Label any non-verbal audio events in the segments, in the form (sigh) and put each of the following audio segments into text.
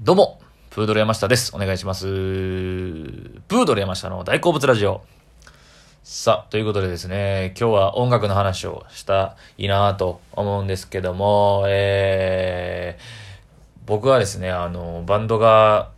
どうも、プードル山下です。お願いします。プードル山下の大好物ラジオ。さあ、ということでですね、今日は音楽の話をしたいいなと思うんですけども、えー、僕はですね、あの、バンドが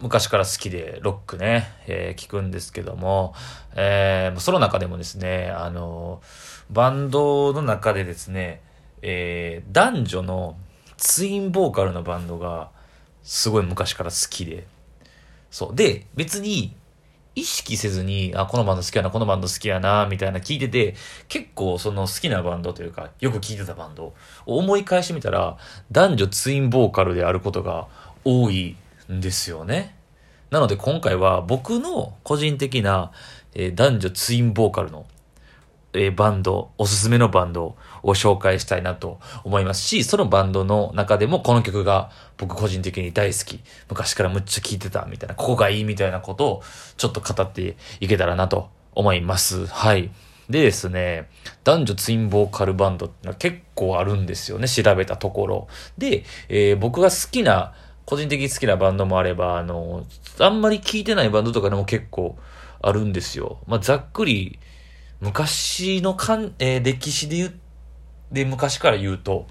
昔から好きで、ロックね、えー聞くんですけども、えーその中でもですね、あの、バンドの中でですね、えー男女のツインボーカルのバンドが、すごい昔から好きで。そう。で、別に、意識せずに、あ、このバンド好きやな、このバンド好きやな、みたいな聞いてて、結構その好きなバンドというか、よく聞いてたバンドを思い返してみたら、男女ツインボーカルであることが多いんですよね。なので今回は僕の個人的な、えー男女ツインボーカルの、えバンド、おすすめのバンドを紹介したいなと思いますし、そのバンドの中でもこの曲が僕個人的に大好き、昔からむっちゃ聴いてたみたいな、ここがいいみたいなことをちょっと語っていけたらなと思います。はい。でですね、男女ツインボーカルバンドってのは結構あるんですよね、調べたところ。で、えー僕が好きな、個人的に好きなバンドもあれば、あの、あんまり聴いてないバンドとかでも結構あるんですよ。まあ、ざっくり、昔のかん、えー歴史で言う、で、昔から言うと、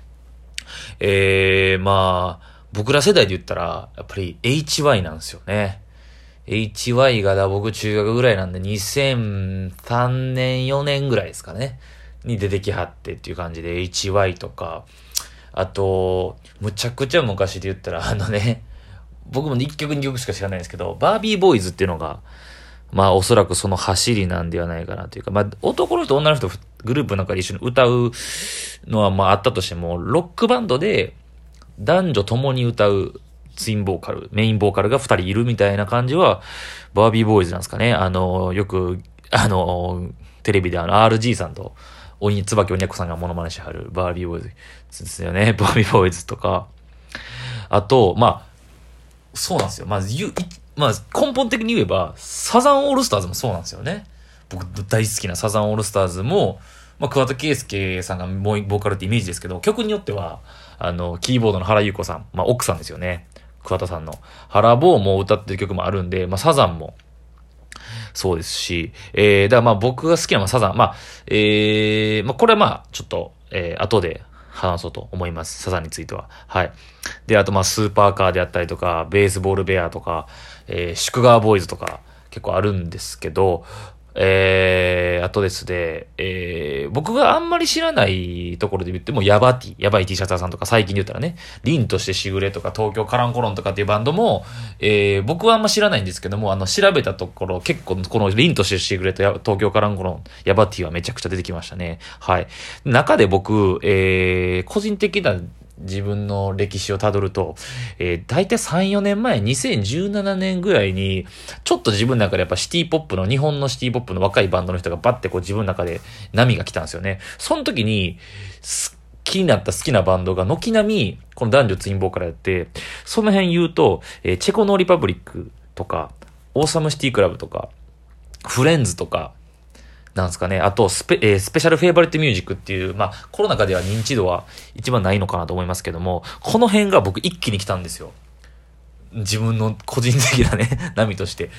えー、まあ、僕ら世代で言ったら、やっぱり HY なんですよね。HY がだ、僕中学ぐらいなんで、2003年、4年ぐらいですかね。に出てきはってっていう感じで、HY とか、あと、むちゃくちゃ昔で言ったら、あのね、僕も1曲2曲しか知らないんですけど、バービーボーイズっていうのが、まあおそらくその走りなんではないかなというか、まあ男の人女の人グループの中で一緒に歌うのはまああったとしても、ロックバンドで男女共に歌うツインボーカル、メインボーカルが二人いるみたいな感じは、バービーボーイズなんですかね。あの、よく、あの、テレビであの RG さんと、おに、椿おにゃこさんがモノマネしはるバービーボーイズですよね。(laughs) バービーボーイズとか。あと、まあ、そうなんですよ。まず、ゆまあ、根本的に言えば、サザンオールスターズもそうなんですよね。僕大好きなサザンオールスターズも、まあ、桑田佳祐さんがボーカルってイメージですけど、曲によっては、あの、キーボードの原優子さん、まあ、奥さんですよね。桑田さんの。原坊も歌ってる曲もあるんで、まあ、サザンも、そうですし、えー、だからまあ僕が好きなのはサザン、まあ、えー、まあこれはまあ、ちょっと、えー、後で話そうと思います。サザンについては。はい。で、あとまあ、スーパーカーであったりとか、ベースボールベアとか、えー、宿川ボーイズとか、結構あるんですけど、えー、あとですね、えー、僕があんまり知らないところで言っても、ヤバティ、ヤバい T シャツ屋さんとか最近で言ったらね、凛としてしぐれとか、東京カランコロンとかっていうバンドも、えー、僕はあんま知らないんですけども、あの、調べたところ、結構この凛としてしぐれと東京カランコロン、ヤバティはめちゃくちゃ出てきましたね。はい。中で僕、えー、個人的な自分の歴史をたどると、えー、大体3、4年前、2017年ぐらいに、ちょっと自分の中でやっぱシティポップの、日本のシティポップの若いバンドの人がバッてこう自分の中で波が来たんですよね。その時に、好きになった好きなバンドが軒並み、この男女ツインボーからやって、その辺言うと、えーチェコノーリパブリックとか、オーサムシティクラブとか、フレンズとか、なんですかね。あとスペ、えースペシャルフェイバリットミュージックっていう、まあ、コロナ禍では認知度は一番ないのかなと思いますけども、この辺が僕一気に来たんですよ。自分の個人的なね、(laughs) 波として。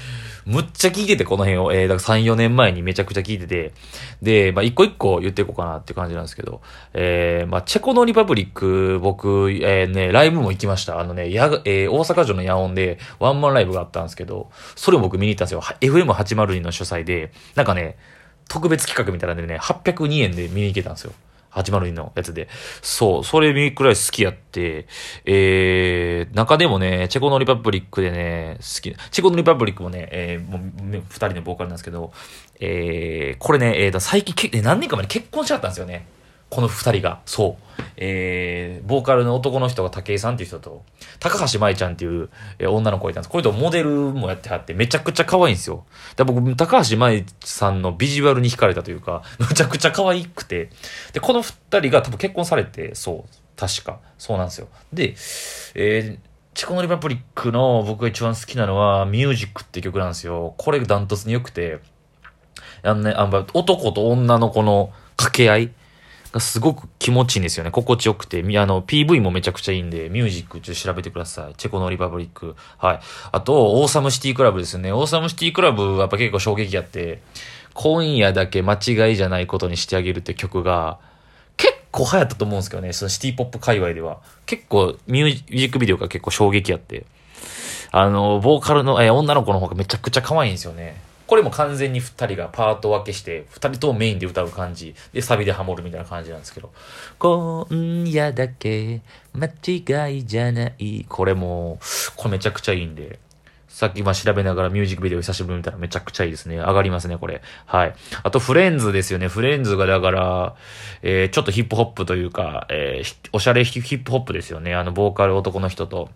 むっちゃ聞いてて、この辺を。えー、だから3、4年前にめちゃくちゃ聞いてて。で、まあ、一個一個言っていこうかなって感じなんですけど。えー、まあ、チェコのリパブリック、僕、えー、ね、ライブも行きました。あのね、や、えー、大阪城の野音でワンマンライブがあったんですけど、それを僕見に行ったんですよ。FM802 の主催で、なんかね、特別企画みたいなんでね、802円で見に行けたんですよ。802のやつで。そう、それ見くらい好きやって、えー、中でもね、チェコのリパブリックでね、好き、チェコのリパブリックもね、えー、もう、二人のボーカルなんですけど、えー、これね、えー、最近け、え何年か前に結婚しちゃったんですよね。この二人が。そう。えー、ボーカルの男の人が武井さんっていう人と、高橋舞ちゃんっていうえー女の子がいたんです。これとモデルもやってはって、めちゃくちゃ可愛いんですよ。で僕、高橋舞さんのビジュアルに惹かれたというか、めちゃくちゃ可愛くて。で、この二人が多分結婚されて、そう。確か。そうなんですよ。で、えー、チコのリパブリックの僕が一番好きなのは、ミュージックっていう曲なんですよ。これがダントツに良くて、あのね、あの、男と女のこの掛け合い。がすごく気持ちいいんですよね。心地よくて、あの、PV もめちゃくちゃいいんで、ミュージックちょっと調べてください。チェコのリパブリック。はい。あと、オーサムシティクラブですね。オーサムシティクラブはやっぱ結構衝撃やって、今夜だけ間違いじゃないことにしてあげるって曲が、結構流行ったと思うんですけどね、そのシティポップ界隈では。結構ミュージックビデオが結構衝撃やって。あの、ボーカルの、え、女の子の方がめちゃくちゃ可愛いんですよね。これも完全に二人がパート分けして、二人とメインで歌う感じ。で、サビでハモるみたいな感じなんですけど。今夜だけ間違いじゃない。これも、これめちゃくちゃいいんで。さっき今調べながらミュージックビデオ久しぶりに見たらめちゃくちゃいいですね。上がりますね、これ。はい。あと、フレンズですよね。フレンズがだから、えー、ちょっとヒップホップというか、えー、おしゃれヒップホップですよね。あの、ボーカル男の人と。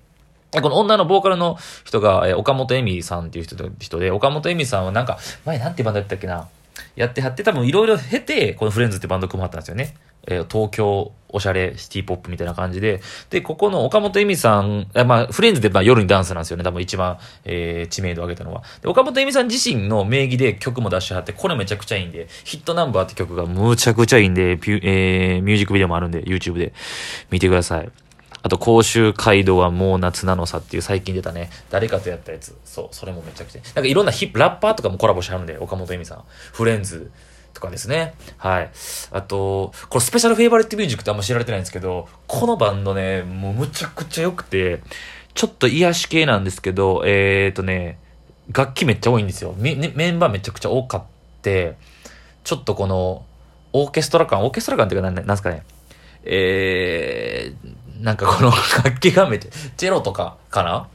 この女のボーカルの人が、えー、岡本恵美さんっていう人で、岡本恵美さんはなんか、前なんてバンドやったっけな？やってはって、多分いろいろ経て、このフレンズってバンド組まはったんですよね。えー、東京おしゃれシティポップみたいな感じで、で、ここの岡本恵美さん、まあ、フレンズでまあ夜にダンスなんですよね。多分一番、えー、知名度を上げたのは。で、岡本恵美さん自身の名義で曲も出してはって、これめちゃくちゃいいんで、ヒットナンバーって曲がむちゃくちゃいいんで、ピュえー、ミュージックビデオもあるんで、YouTube で見てください。と、甲州街道はもう夏なのさっていう最近出たね、誰かとやったやつ。そう、それもめちゃくちゃ。なんかいろんなヒップ、ラッパーとかもコラボしてはるんで、岡本恵美さん。フレンズ。とかですね。はい。あと、これスペシャルフェイバリットミュージックってあんま知られてないんですけど、このバンドね、もうむちゃくちゃ良くて、ちょっと癒し系なんですけど、えーとね、楽器めっちゃ多いんですよ。メンバーめちゃくちゃ多かって、ちょっとこの、オーケストラ感、オーケストラ感っていうかなんなんすかね、えー、なんかこの楽器がめっちゃ、チェロとかかな？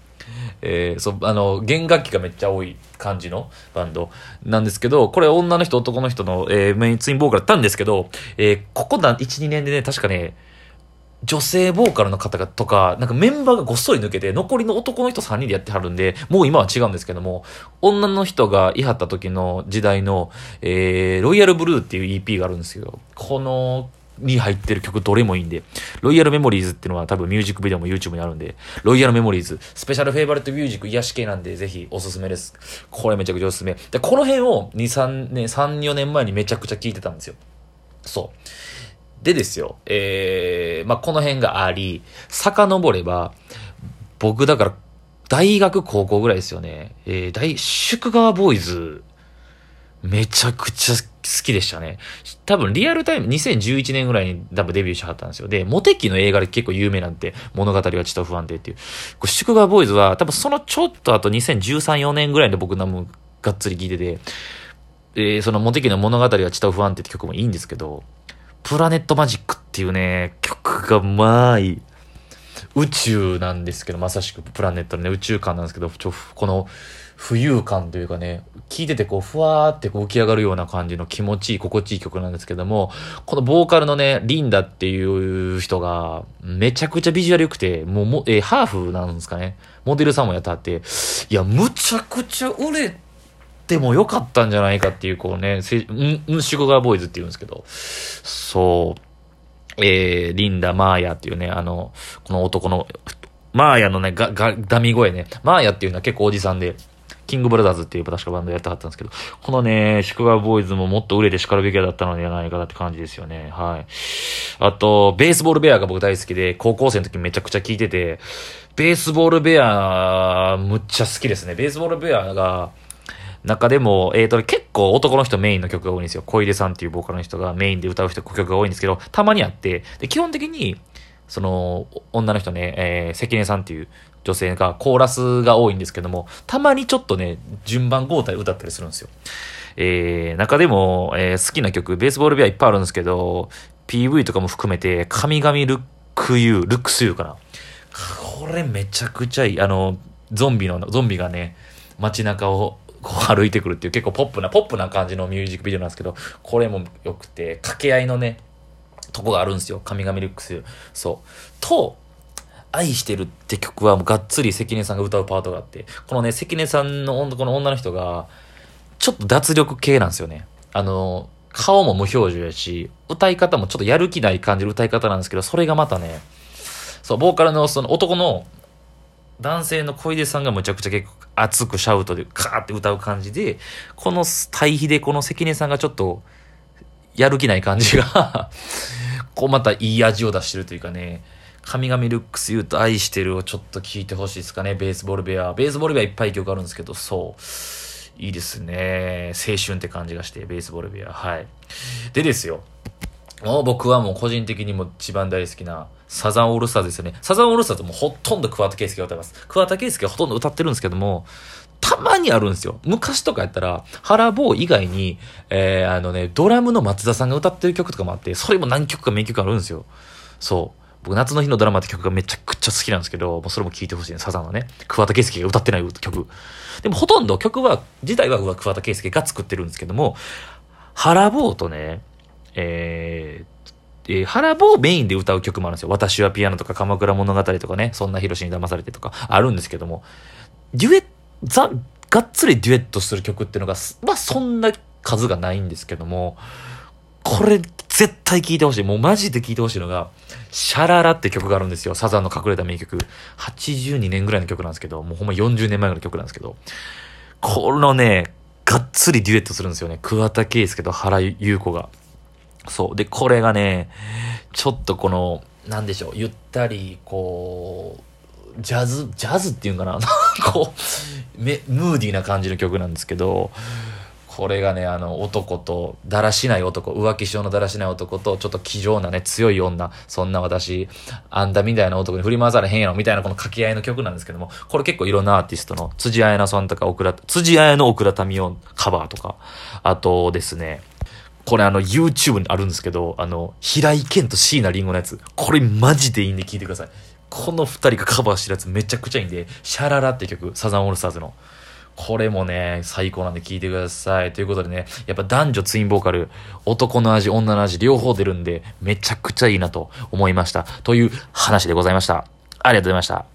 えー、そう、あの、弦楽器がめっちゃ多い感じのバンドなんですけど、これ女の人、男の人の、えー、メインツインボーカルだったんですけど、えー、ここだ、1、2年でね、確かね、女性ボーカルの方がとか、なんかメンバーがごっそり抜けて、残りの男の人3人でやってはるんで、もう今は違うんですけども、女の人がいはった時の時代の、えー、ロイヤルブルーっていう EP があるんですよ。このに入ってる曲どれもいいんで、ロイヤルメモリーズっていうのは多分ミュージックビデオも YouTube にあるんで、ロイヤルメモリーズ、スペシャルフェイバリットミュージック癒し系なんで、ぜひおすすめです。これめちゃくちゃおすすめ。で、この辺を2、3年、3、4年前にめちゃくちゃ聞いてたんですよ。そう。でですよ、えー、まあ、この辺があり、遡れば、僕だから、大学高校ぐらいですよね。えー、大、宿川ボーイズめちゃくちゃ好きでしたね。多分リアルタイム、2011年ぐらいに多分デビューしはったんですよ。で、モテキの映画で結構有名なんて、物語がちょっと不安定っていう。こ祝賀ボーイズは多分そのちょっと後2013、4年ぐらいで僕なもがっつり聴いてて、えー、そのモテキの物語がちょっと不安定って曲もいいんですけど、プラネットマジックっていうね、曲がまあいい。宇宙なんですけど、まさしくプラネットのね、宇宙観なんですけど、ちょ、この、浮遊感というかね、聴いててこう、ふわーってこう浮き上がるような感じの気持ちいい、心地いい曲なんですけども、このボーカルのね、リンダっていう人が、めちゃくちゃビジュアル良くて、もうも、えー、ハーフなんですかね。モデルさんもやってはって、いや、むちゃくちゃ売れてもよかったんじゃないかっていう、こうね、せん、うん、シュゴガーボーイズって言うんですけど、そう、えー、リンダ・マーヤっていうね、あの、この男の、マーヤのね、が、が、ダミ声ね。マーヤっていうのは結構おじさんで、キングブラザーズっていう確かバンドやってはったんですけど、このね、祝賀ボーイズももっと売れて叱るべきだったのではないかなって感じですよね。はい。あと、ベースボールベアが僕大好きで、高校生の時めちゃくちゃ聴いてて、ベースボールベア、むっちゃ好きですね。ベースボールベアが、中でも、えっ、ー、と、結構男の人メインの曲が多いんですよ。小出さんっていうボーカルの人がメインで歌う人曲が多いんですけど、たまにあって、で、基本的に、その、女の人ね、えー、関根さんっていう女性がコーラスが多いんですけども、たまにちょっとね、順番交代歌ったりするんですよ。えー、中でも、えー、好きな曲、ベースボールビアいっぱいあるんですけど、PV とかも含めて、神々ルックユー、ルックスユーかな。これめちゃくちゃいい。あの、ゾンビの、ゾンビがね、街中をこう歩いてくるっていう結構ポップな、ポップな感じのミュージックビデオなんですけど、これも良くて、掛け合いのね、とこがあるんですよ。神々ルックスユー。そう。と、愛してるって曲はもうがっつり関根さんが歌うパートがあって、このね、関根さんのこの女の人が、ちょっと脱力系なんですよね。あの、顔も無表情やし、歌い方もちょっとやる気ない感じる歌い方なんですけど、それがまたね、そう、ボーカルのその男の男性の小出さんがむちゃくちゃ結構熱くシャウトでカーって歌う感じで、この対比でこの関根さんがちょっとやる気ない感じがこうまたいい味を出してるというかね、神々ルックス言うと愛してるをちょっと聞いてほしいですかね、ベースボールベア。ベースボールベアいっぱい曲あるんですけど、そう。いいですね。青春って感じがして、ベースボールベア。はい。でですよ。もう僕はもう個人的にも一番大好きなサザンオールスターズですよね。サザンオールスターズもほとんど桑田佳祐が歌います。桑田佳祐はほとんど歌ってるんですけども、たまにあるんですよ。昔とかやったら、原坊以外に、えー、あのね、ドラムの松田さんが歌ってる曲とかもあって、それも何曲か名曲あるんですよ。そう。僕、夏の日のドラマって曲がめちゃくちゃ好きなんですけど、もうそれも聴いてほしいね、サザンはね。桑田佳祐が歌ってない曲。でもほとんど曲は、自体は桑田佳祐が作ってるんですけども、原坊とね、えー、えー、原坊メインで歌う曲もあるんですよ。私はピアノとか鎌倉物語とかね、そんな広しに騙されてとかあるんですけども、デュエッザ、がっつりデュエットする曲っていうのが、まあそんな数がないんですけども、これ絶対聴いてほしい。もうマジで聴いてほしいのが、シャララって曲があるんですよ。サザンの隠れた名曲。82年ぐらいの曲なんですけど、もうほんま40年前の曲なんですけど、このね、がっつりデュエットするんですよね。桑田佳祐と原優子が。そう。で、これがね、ちょっとこの、なんでしょう、ゆったり、こう、ジャズ、ジャズっていうんかな (laughs) こう、ムーディーな感じの曲なんですけど、これがね、あの、男と、だらしない男、浮気症のだらしない男と、ちょっと気丈なね、強い女、そんな私、あんたみたいな男に振り回されへんやろ、みたいなこの掛け合いの曲なんですけども、これ結構いろんなアーティストの、辻彩乃さんとか、奥田、辻彩乃奥田民生カバーとか、あとですね、これあの YouTube にあるんですけど、あの、平井堅と椎名林檎のやつ、これマジでいいんで聞いてください。この二人がカバーしてるやつめちゃくちゃいいんで、シャララって曲、サザンオールスターズの。これもね、最高なんで聞いてください。ということでね、やっぱ男女ツインボーカル、男の味、女の味、両方出るんで、めちゃくちゃいいなと思いました。という話でございました。ありがとうございました。